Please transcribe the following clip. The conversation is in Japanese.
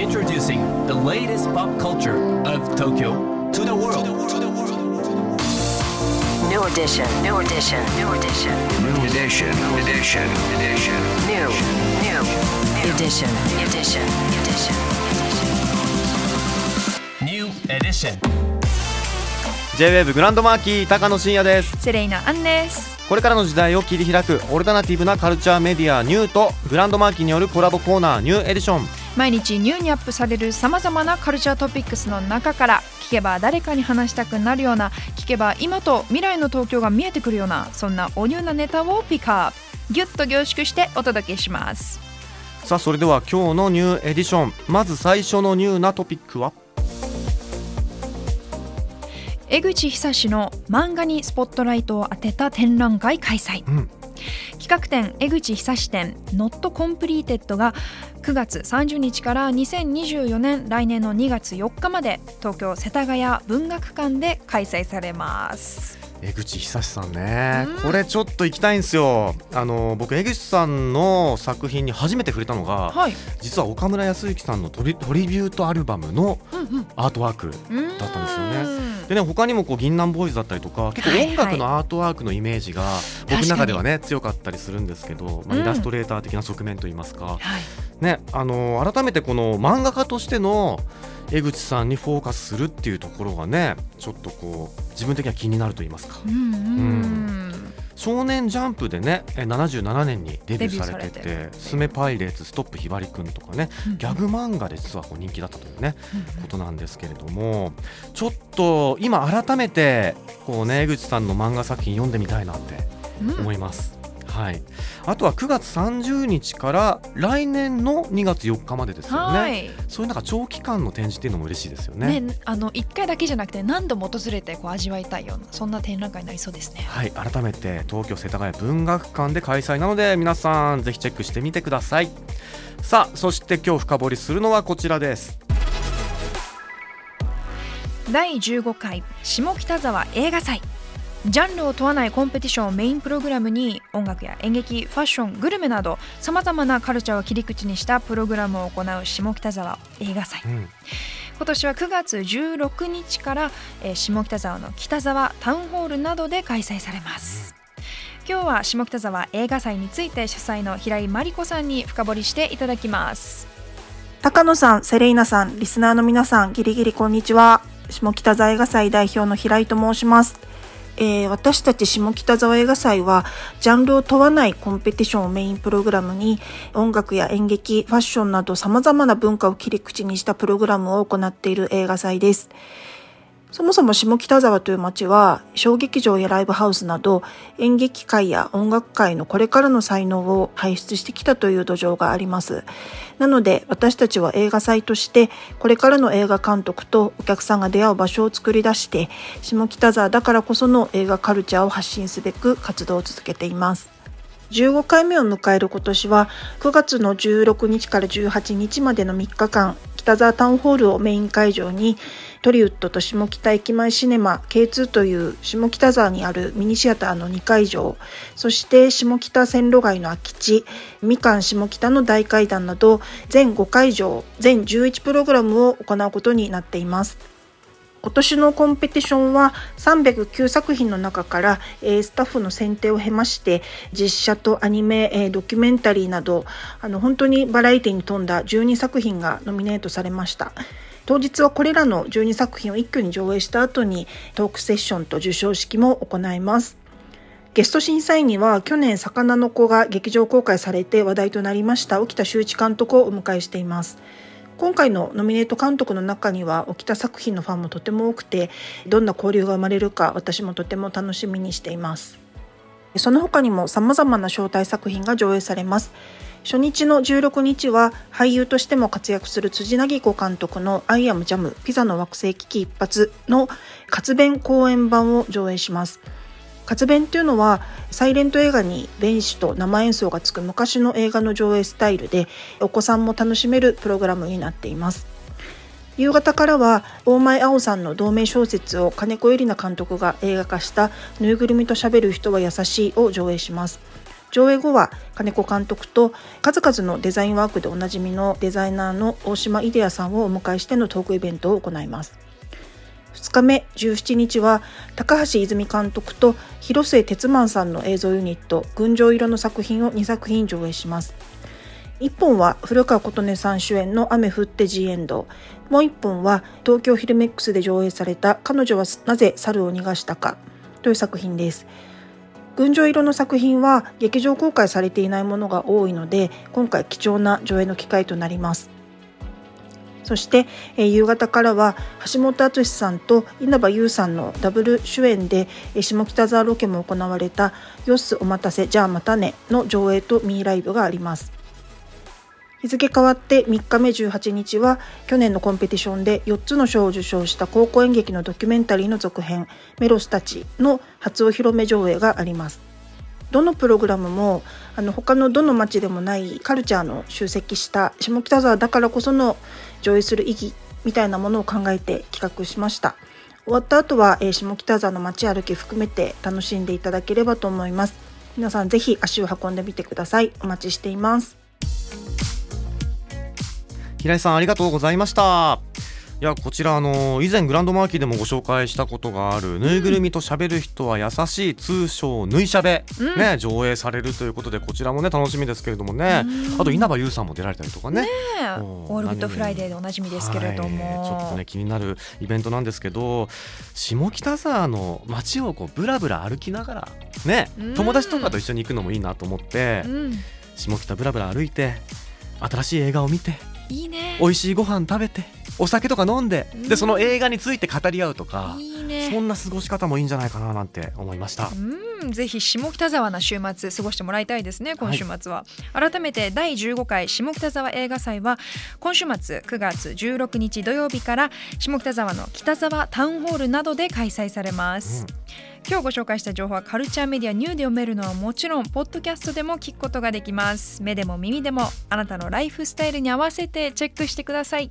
Introducing the latest pop culture of Tokyo to the world. New edition, new edition, new edition, New edition, edition, edition. new, new, edition, edition, edition. New edition. J-WAVE グランドマーキー高野真也ですセレイナアンですこれからの時代を切り開くオルタナティブなカルチャーメディアニューとグランドマーキーによるコラボコーナーニューエディション毎日ニューにアップされるさまざまなカルチャートピックスの中から聞けば誰かに話したくなるような聞けば今と未来の東京が見えてくるようなそんなおニューなネタをピックアップギュッと凝縮してお届けします。さあそれでは今日のニューエディション。まず最初のニューなトピックは？江口寿史の漫画にスポットライトを当てた展覧会開催、うん企画展江口久志展 Not Completed が9月30日から2024年来年の2月4日まで東京世田谷文学館で開催されます。江口久志さんね、うん。これちょっと行きたいんですよ。あの僕江口さんの作品に初めて触れたのがはい、実は岡村康之さんのトリトリビュートアルバムのアートワークだだったんですよね。でね他にもこう銀杏ボーイズだったりとか結構音楽のアートワークのイメージが僕の中ではね強かったりするんですけど、まあ、うん。イラストレーター的な側面といいますか、はい。ねあの改めてこの漫画家としての江口さんにフォーカスするっていうところがねちょっとこう自分的には気になると言いますか。うんうん少年ジャンプでねえ77年にデビューされてて「スメパイレーツストップひばりくん」とかねうんギャグ漫画で実はこう人気だったというねうん。ことなんですけれどもちょっと今改めてこうね江口さんの漫画作品読んでみたいなってうん。思います。はい、あとは9月30日から来年の2月4日までですよね。はいそういうなんか長期間の展示っていうのも嬉しいですよね。ね、あの一回だけじゃなくて何度も訪れてこう味わいたいようなそんな展覧会になりそうですね。はい、改めて東京世田谷文学館で開催なので皆さんぜひチェックしてみてください。さあ、そして今日深掘りするのはこちらです。第15回下北沢映画祭ジャンルを問わないコンペティションをメインプログラムに音楽や演劇ファッショングルメなどさまざまなカルチャーを切り口にしたプログラムを行う下北沢映画祭。うん、今年は9月16日から、えー下北沢の北沢タウンホールなどで開催されます。今日は下北沢映画祭について主催の平井真理子さんに深掘りしていただきます。高野さん、セレイナさん、リスナーの皆さん、ギリギリこんにちは。下北沢映画祭代表の平井と申します。えー私たち下北沢映画祭は、ジャンルを問わないコンペティションをメインプログラムに、音楽や演劇、ファッションなど様々な文化を切り口にしたプログラムを行っている映画祭です。そもそも下北沢という街は小劇場やライブハウスなど演劇界や音楽界のこれからの才能を輩出してきたという土壌があります。なので私たちは映画祭としてこれからの映画監督とお客さんが出会う場所を作り出して下北沢だからこその映画カルチャーを発信すべく活動を続けています。15回目を迎える今年は9月の16日から18日までの3日間北沢タウンホールをメイン会場にトリウッドと下北駅前シネマ K2 という下北沢にあるミニシアターの2会場そして下北線路街の空き地みかん下北の大階段など全5会場全11プログラムを行うことになっています。今年のコンペティションは309作品の中から、スタッフの選定を経まして実写とアニメ、ドキュメンタリーなどあの本当にバラエティに富んだ12作品がノミネートされました当日はこれらの12作品を一挙に上映した後にトークセッションと授賞式も行います。ゲスト審査員には去年「魚の子」が劇場公開されて話題となりました沖田修一監督をお迎えしています。今回のノミネート監督の中には沖田作品のファンもとても多くてどんな交流が生まれるか私もとても楽しみにしています。その他にも様々な招待作品が上映されます。初日の16日は俳優としても活躍する辻凪子監督の「アイアムジャムピザの惑星危機一発」の活弁公演版を上映します。活弁というのはサイレント映画に弁士と生演奏がつく昔の映画の上映スタイルでお子さんも楽しめるプログラムになっています。夕方からは大前青さんの同名小説を金子由里奈監督が映画化した「ぬいぐるみと喋る人は優しい」を上映します。上映後は金子監督と数々のデザインワークでおなじみのデザイナーの大島イデアさんをお迎えしてのトークイベントを行います。2日目17日は高橋泉監督と広末哲満さんの映像ユニット「群青色」の作品を2作品上映します。1本は古川琴音さん主演の「雨降ってジエンド」もう1本は東京フィルメックスで上映された「彼女はなぜ猿を逃がしたか」という作品です。群青色の作品は劇場公開されていないものが多いので今回貴重な上映の機会となります。そして、えー夕方からは橋本敦さんと稲葉優さんのダブル主演で、えー下北沢ロケも行われた「よっすお待たせじゃあまたね」の上映とミーライブがあります。日付変わって3日目18日は去年のコンペティションで4つの賞を受賞した高校演劇のドキュメンタリーの続編「メロスたち」の初お披露目上映があります。どのプログラムもあの他のどの町でもないカルチャーの集積した下北沢だからこその上映する意義みたいなものを考えて企画しました。終わった後は、下北沢の街歩き含めて楽しんでいただければと思います。皆さんぜひ足を運んでみてください。お待ちしています。平井さんありがとうございました。いやこちらあの以前グランドマーキーでもご紹介したことがあるぬいぐるみと喋る人は優しい通称ぬいしゃべ、うん。ね上映されるということでこちらもね楽しみですけれどもね。あと稲葉友さんも出られたりとかね。ねオールグッドフライデーでおなじみですけれども、はいちょっとね気になるイベントなんですけど下北沢の街をこうブラブラ歩きながらねうん。友達とかと一緒に行くのもいいなと思ってうん、下北ブラブラ歩いて新しい映画を見ていいね。美味しいご飯食べてお酒とか飲んでうん。でその映画について語り合うとかいいねそんな過ごし方もいいんじゃないかななんて思いました。うん、ぜひ下北沢な週末過ごしてもらいたいですね今週末は、改めて第15回下北沢映画祭は今週末9月16日土曜日から下北沢の北沢タウンホールなどで開催されます、今日ご紹介した情報はカルチャーメディアニューで読めるのはもちろんポッドキャストでも聞くことができます。目でも耳でもあなたのライフスタイルに合わせてチェックしてください